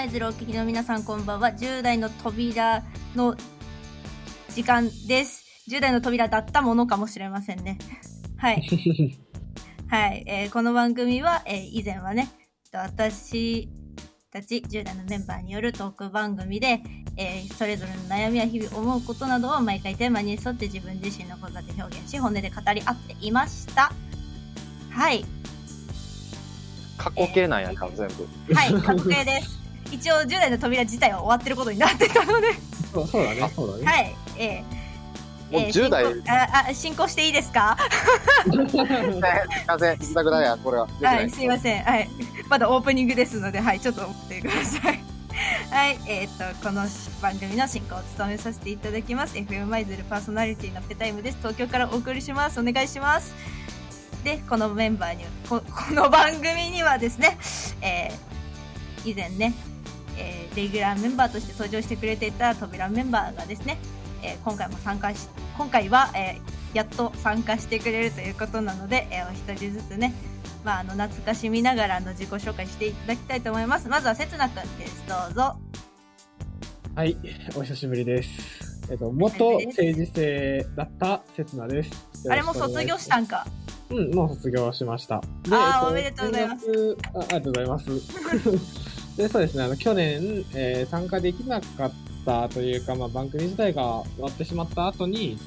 舞鶴お聞きの皆さんこんばんは。10代の扉の時間です。10代の扉だったものかもしれませんね。はい。はい。えーこの番組は、えー以前はね、私たち10代のメンバーによるトーク番組で、えーそれぞれの悩みや日々思うことなどを毎回テーマに沿って自分自身の言葉で表現し、本音で語り合っていました。はい。過去形なんやな、全部。はい、確定です。一応10代の扉自体は終わってることになってたので、そうそうだね、そうだね。はい。えーもうえー10代、進行ああ進行していいですか？すいません、自宅だや、これは。はい、すいません。はい。まだオープニングですので、はい、ちょっと待ってください。はい、えっ、と、この番組の進行を務めさせていただきます。FM マイズルパーソナリティのペタイムです。東京からお送りします。お願いします。で、このメンバーに、こ この番組にはですね、えー以前ね、えーレギュラーメンバーとして登場してくれていた扉メンバーがですね、えー今回も参加し、今回は、えーやっと参加してくれるということなので、えーお一人ずつね、まあ、あの懐かしみながらあの自己紹介していただきたいと思います。まずはせつなくんです。どうぞ。はい、お久しぶりです。えっと、元政治生だったせつなです。あれも卒業したんんか？うん、もう卒業しました。あーおめでとうございますあ。ありがとうございます。で、そうですね、あの、去年、えー参加できなかったというか、まあ、番組自体が終わってしまった後に、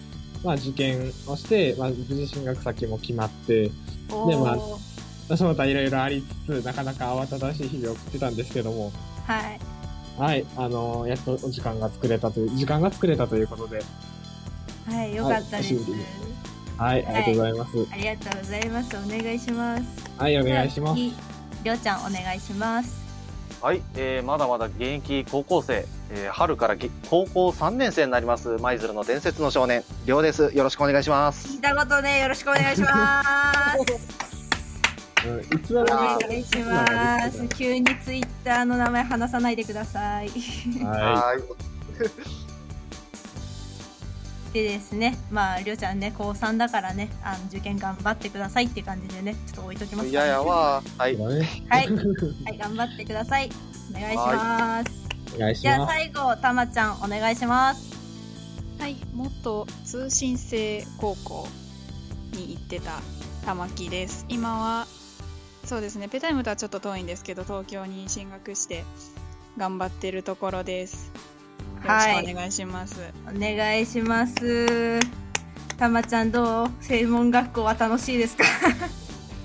まあ、受験をして、まあ、無事進学先も決まって、おでまあーその他いろいろありつつ、なかなか慌ただしい日々を送ってたんですけども、はい。はい、あのやっとお時間が作れたという、時間が作れたということで、はい、よかったです。はいありがとうございます。ありがとうございます。お願いします。はい、お願いします。次りょうちゃんお願いします。はい、えーまだまだ現役高校生、えー春からげ高校3年生になります、舞鶴の伝説の少年、りょうです。よろしくお願いします。聞いたことね、よろしくお願いします。うん、いつはおね願いします。急にツイッターの名前話さないでください。はーい。でですね、まあ、りょうちゃんね、高3だからね、あの受験頑張ってくださいっていう感じでね、ちょっと置いときますいややわ。はい。はい、はい、頑張ってください。お願いします。お願いしじゃあます。最後、たまちゃんお願いします。はい、元通信制高校に行ってた玉木です。今は、そうですね、ペタイムとはちょっと遠いんですけど、東京に進学して頑張ってるところです。よろはいしくお願いします。お願いします。たまちゃんどう？専門学校は楽しいですか？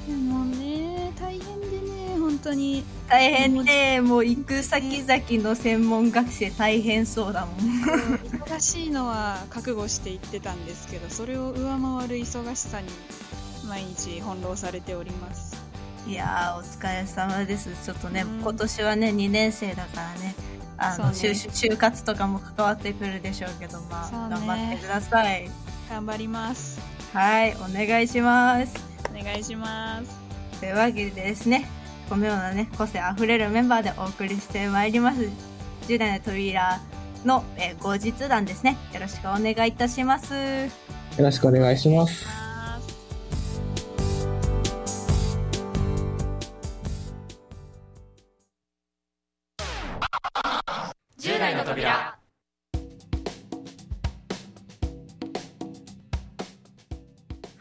でもね、大変でね、本当に。大変で、もう行く先々の専門学生大変そうだもん。忙しいのは覚悟して行ってたんですけど、それを上回る忙しさに毎日翻弄されております。いやー、お疲れ様です。ちょっとね、うん今年はね、2年生だからね、あの、ね就就活とかも関わってくるでしょうけど、まあ、ね頑張ってください。頑張ります。はい、お願いします。お願いします。というわけでですね、このようなね、個性あふれるメンバーでお送りしてまいります。10代の扉の、えー後日談ですね。よろしくお願いいたします。よろしくお願いします。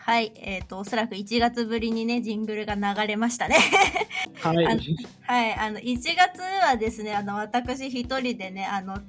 はい、えっ、と、おそらく1月ぶりにね、ジングルが流れましたね。はい。あのはい、あの、1月はですね、あの、私一人でね、あの、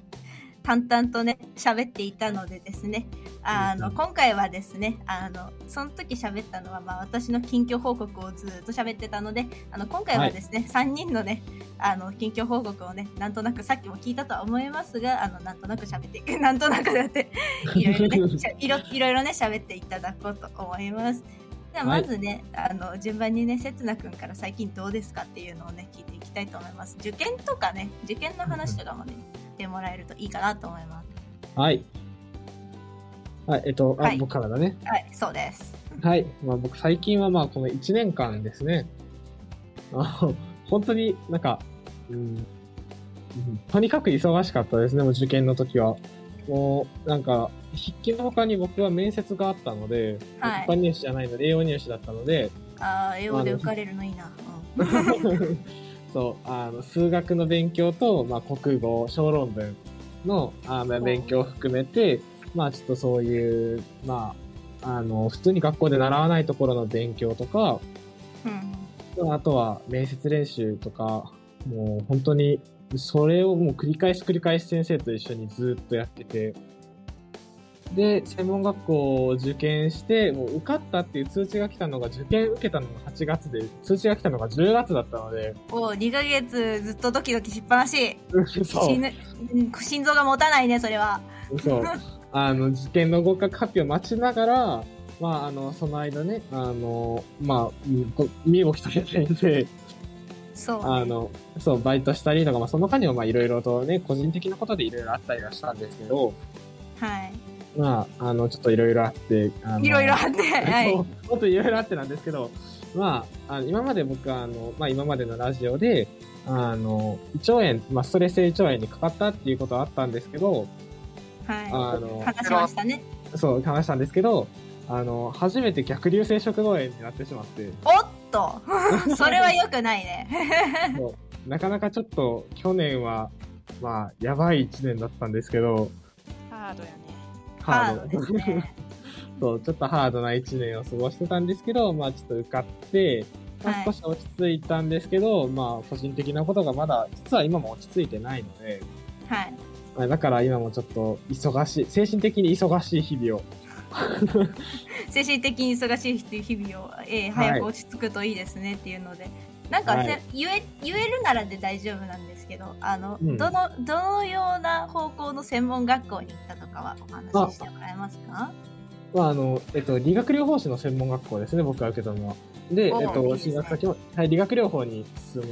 淡々とね、喋っていたのでですね、あの、うん今回はですね、あの、その時喋ったのは、まあ、私の近況報告をずっと喋ってたので、あの、今回はですね、3人のね、あの、近況報告をね、なんとなくさっきも聞いたとは思いますが、あの、なんとなく喋っていく、なんとなくだって、いろいろね、しゃいろいろいろね、喋っていただこうと思います。ではまずね、あの順番にね、せつなくんから最近どうですかっていうのをね、聞いていきたいと思います。受験とかね、受験の話とかもね、してもらえるといいかなと思います。はい。はい、えっと、あ、はい僕からだね。はい、そうです。はい。まあ僕最近はまあこの1年間ですね。あの本当になんか、うん、うんとにかく忙しかったですね、もう受験の時は。もう、なんか、筆記の他に僕は面接があったので、はい一般入試じゃないので、栄養入試だったので、ああ、英語で受かれるのいいな。うん、そう、あの、数学の勉強と、まあ、国語、小論文の、あの、勉強を含めて、まあ、ちょっとそういう、まあ、あの、普通に学校で習わないところの勉強とか、うん。あとは面接練習とか、もう本当に、それをもう繰り返し繰り返し先生と一緒にずっとやってて、で、専門学校を受験して、もう受かったっていう通知が来たのが、受験受けたのが8月で、通知が来たのが10月だったので、お2ヶ月ずっとドキドキしっぱなし。そう心臓が持たないね、それは。そう。あの、受験の合格発表待ちながら、まあ、あの、その間ね、あの、まあ、うんこ身動き取れないんで、そう、あの、そう、バイトしたりとか、まあ、その間にもまあ、いろいろとね、個人的なことでいろいろあったりはしたんですけど、はい。まあ、あの、ちょっといろいろあって、あのいろいろあって、はい。もっといろいろあってなんですけど、まあ、あの今まで僕は、あの、まあ今までのラジオで、あの、胃腸炎、まあストレス性胃腸炎にかかったっていうことはあったんですけど、はあのい。、話しましたね。そう、話したんですけど、あの、初めて逆流性食道炎になってしまって、おっと それは良くないね。そうなかなかちょっと去年は、まあ、やばい一年だったんですけど、ハードやね。ハハード。ですね。そう、ちょっとハードな一年を過ごしてたんですけど、まあちょっと受かって、まはいあ少し落ち着いたんですけど、まあ個人的なことがまだ、実は今も落ち着いてないので、はい。まあだから今もちょっと忙しい、精神的に忙しい日々を。精神的に忙しい日々を、えー早く落ち着くといいですねっていうので、なんかせ、はい。言え言えるならで大丈夫なんですけどあの、うん。どのどのような方向の専門学校に行ったとかはお話ししてもらえますか？まああの、えっと、理学療法士の専門学校ですね、僕が受けたのは。で、えっと、進学先も、はい、理学療法に進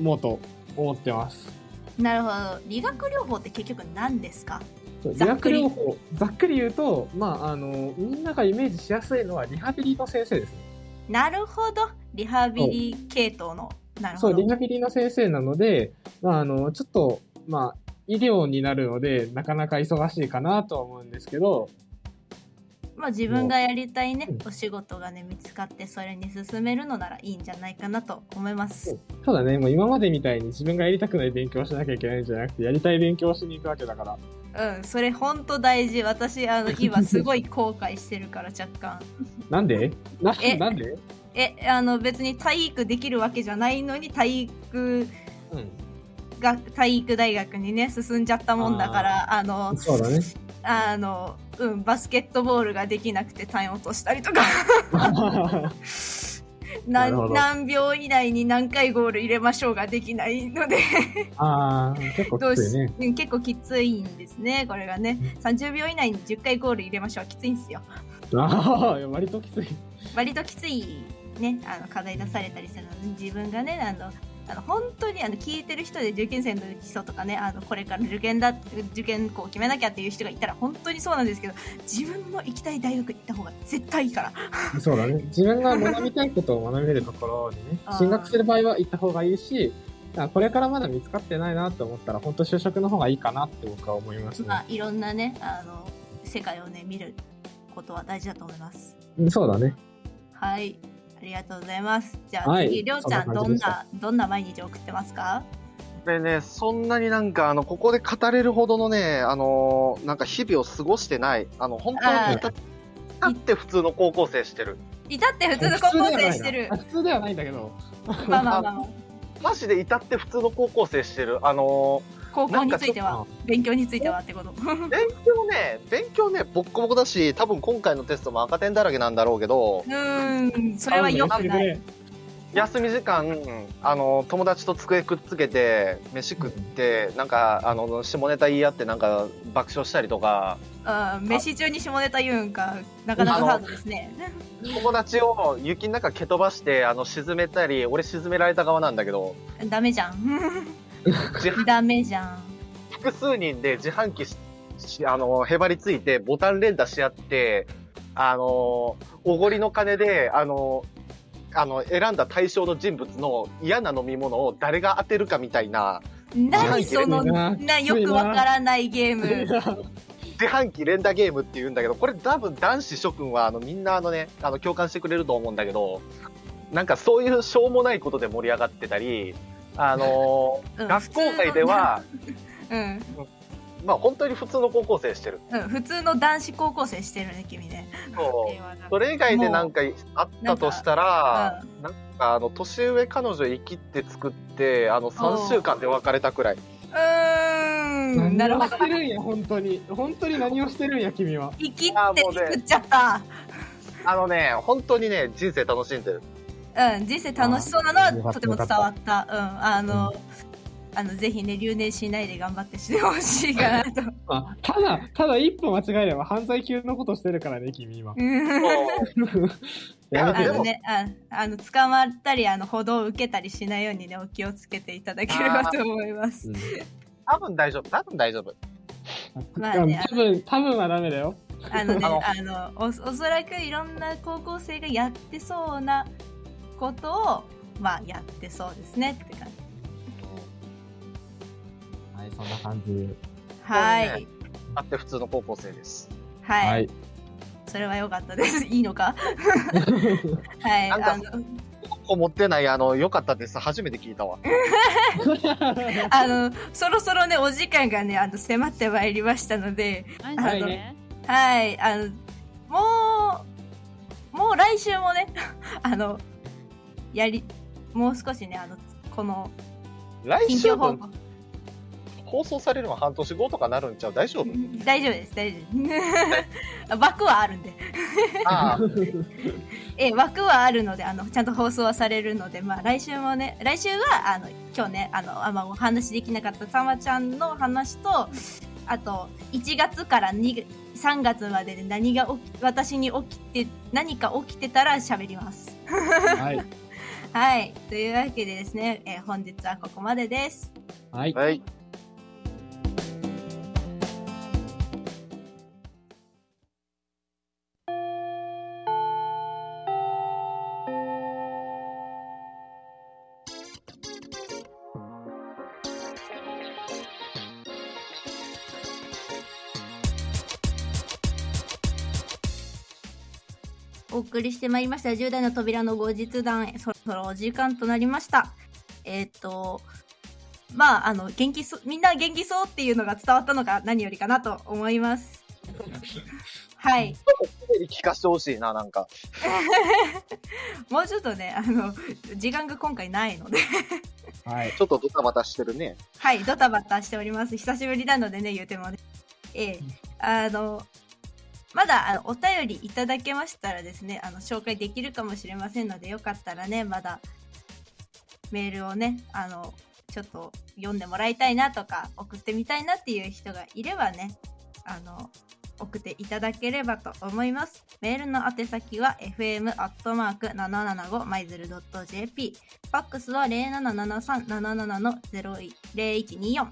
もうと思ってます。なるほど。理学療法って結局何ですか？理学療法、ざっくり言うと、まあ、あの、みんながイメージしやすいのはリハビリの先生です。ね。なるほど。リハビリ系統の。なるそう、ほどリハビリの先生なので、まあ、あの、ちょっと、まあ、医療になるので、なかなか忙しいかなとは思うんですけど、まあ自分がやりたいねうん。お仕事がね見つかってそれに進めるのならいいんじゃないかなと思います。ただね、もう今までみたいに自分がやりたくない勉強をしなきゃいけないんじゃなくて、やりたい勉強をしに行くわけだから。うん。それほんと大事。私あの今すごい後悔してるから若干。なんで？なえ、なんで？えあの別に体育できるわけじゃないのに体育うん。が体育大学にね進んじゃったもんだからあのそうだね。あのうんバスケットボールができなくて単位落としたりとか。何何秒以内に何回ゴール入れましょうができないので。ああ、結構きついね。うん結構きついんですねこれがね。30秒以内に10回ゴール入れましょうきついんですよ。ああ、割ときつい。割ときついねあの課題出されたりするので自分がねあのあの本当にあの聞いてる人で受験生の人とかねあのこれから受験だ受験校を決めなきゃっていう人がいたら本当にそうなんですけど自分の行きたい大学に行った方が絶対いいからそうだね。自分が学びたいことを学べるところにね 進学する場合は行った方がいいし、あこれからまだ見つかってないなと思ったら、本当就職の方がいいかなって僕は思いますねま。あいろんなねあの世界をね見ることは大事だと思いますうんそうだね。はいありがとうございますじゃあはい次りょうちゃんどんなどんな毎日を送ってますか？これね、そんなになんか、あの、ここで語れるほどのね、あのーなんか日々を過ごしてない。あの、本当あーに至至って普通の高校生してる。いたって普通の高校生してる普通ではないんだけど。まあまあまあまあマジで至って普通の高校生してる。あの高校については勉強についてはってこと。ー勉強ね、勉強ね、ボッコボコだし、多分今回のテストも赤点だらけなんだろうけど。う、ーんそれは良くない。休み時間、あの、友達と机くっつけて、飯食って、なんか、あの、下ネタ言い合って、なんか、爆笑したりとか、うん飯中に下ネタ言うんかなかなかハードですね。友達を雪の中蹴飛ばして、あの、沈めたり、俺沈められた側なんだけど、ダメじゃんダメじゃん。複数人で自販機あの、へばりついて、ボタン連打し合って、あの、おごりの金で、あの、あの、選んだ対象の人物の嫌な飲み物を誰が当てるかみたいな、何そのなよくわからないゲーム。自販機連打ゲームって言うんだけど、これ多分男子諸君は、あの、みんなあのね、あの、共感してくれると思うんだけど、なんかそういうしょうもないことで盛り上がってたり、あのーうん学校外では、うん。まあ本当に普通の高校生してる。うん、普通の男子高校生してるね、君ね。そうそれ以外でなんかあったとしたら、うなんかあの、年上彼女生きって作って、あの、3週間で別れたくらい。うーん、なるほど何をし。てるんや、本当に。本当に何をしてるんや、君は。生きって作っちゃった。あのね、本当にね、人生楽しんでる。うん、人生楽しそうなのはとても伝わった。うん、あの、あの、ぜひね、留年しないで頑張ってしてほしいかなと。あ、ただ、ただ一歩間違えれば犯罪級のことしてるからね、君今。うん やめてよあの。ね、ああの、捕まったり、あの、歩道を受けたりしないようにね、お気をつけていただければと思います。うん多分大丈夫、多分大丈夫。まあね多分、多分はダメだよ。あのね、あのあの、お、おそらくいろんな高校生がやってそうなことを、まあ、やってそうですねって感じ。はい、そんな感じ。はいね。あって普通の高校生です。はい。はい。それは良かったです。いいのか？はい。なんかあの、こ持ってない、あの、良かったです。初めて聞いたわ。あの、そろそろね、お時間がね、あの、迫ってまいりましたので、はいはいね。はい、あの、もう、もう来週もね、あの、やり、もう少しね、あの、この、来週分告。放送されるのは半年後とかなるんちゃう？大丈夫？大丈夫です、大丈夫。枠はあるんで。ああ、え、枠はあるので、あの、ちゃんと放送はされるので、まあ、来週もね、来週は、あの、今日ね、あの、あまあ、お話できなかったたまちゃんの話と、あと、1月から2 3月までで何が起き、私に起きて、何か起きてたら喋ります。はい。はい。というわけでですね、えー本日はここまでです。はい。はい。お送りしてまいりました。10代の扉の後日談へ。そろそろお時間となりました。えーっとまああの元気そみんな元気そうっていうのが伝わったのが何よりかなと思います。はい。聞かせてほしいな、なんか。もうちょっとねあの時間が今回ないので。はい。ちょっとドタバタしてるね。はいドタバタしております。久しぶりなのでね言うてもね。ええ。あのまだあのお便りいただけましたらですねあの紹介できるかもしれませんのでよかったらねまだメールをねあのちょっと読んでもらいたいなとか送ってみたいなっていう人がいればねあの送っていただければと思います。メールの宛先は fm.775 マイズル .jp ファックスは077377-0124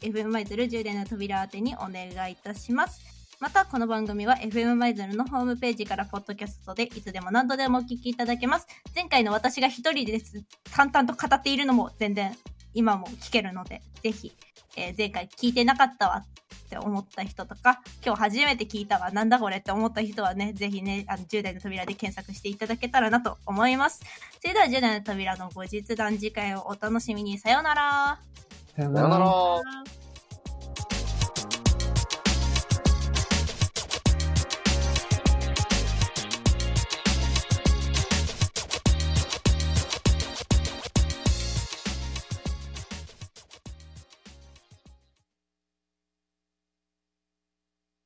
FM マイズル10年の扉宛てにお願いいたします。また、この番組は FM マイズルのホームページからポッドキャストでいつでも何度でもお聞きいただけます。前回の私が一人です、淡々と語っているのも全然今も聞けるので、ぜひ、えー前回聞いてなかったわって思った人とか、今日初めて聞いたわ、なんだこれって思った人はね、ぜひね、あの10代の扉で検索していただけたらなと思います。それでは10代の扉の後日談次回をお楽しみに。さようなら。さよさよなら。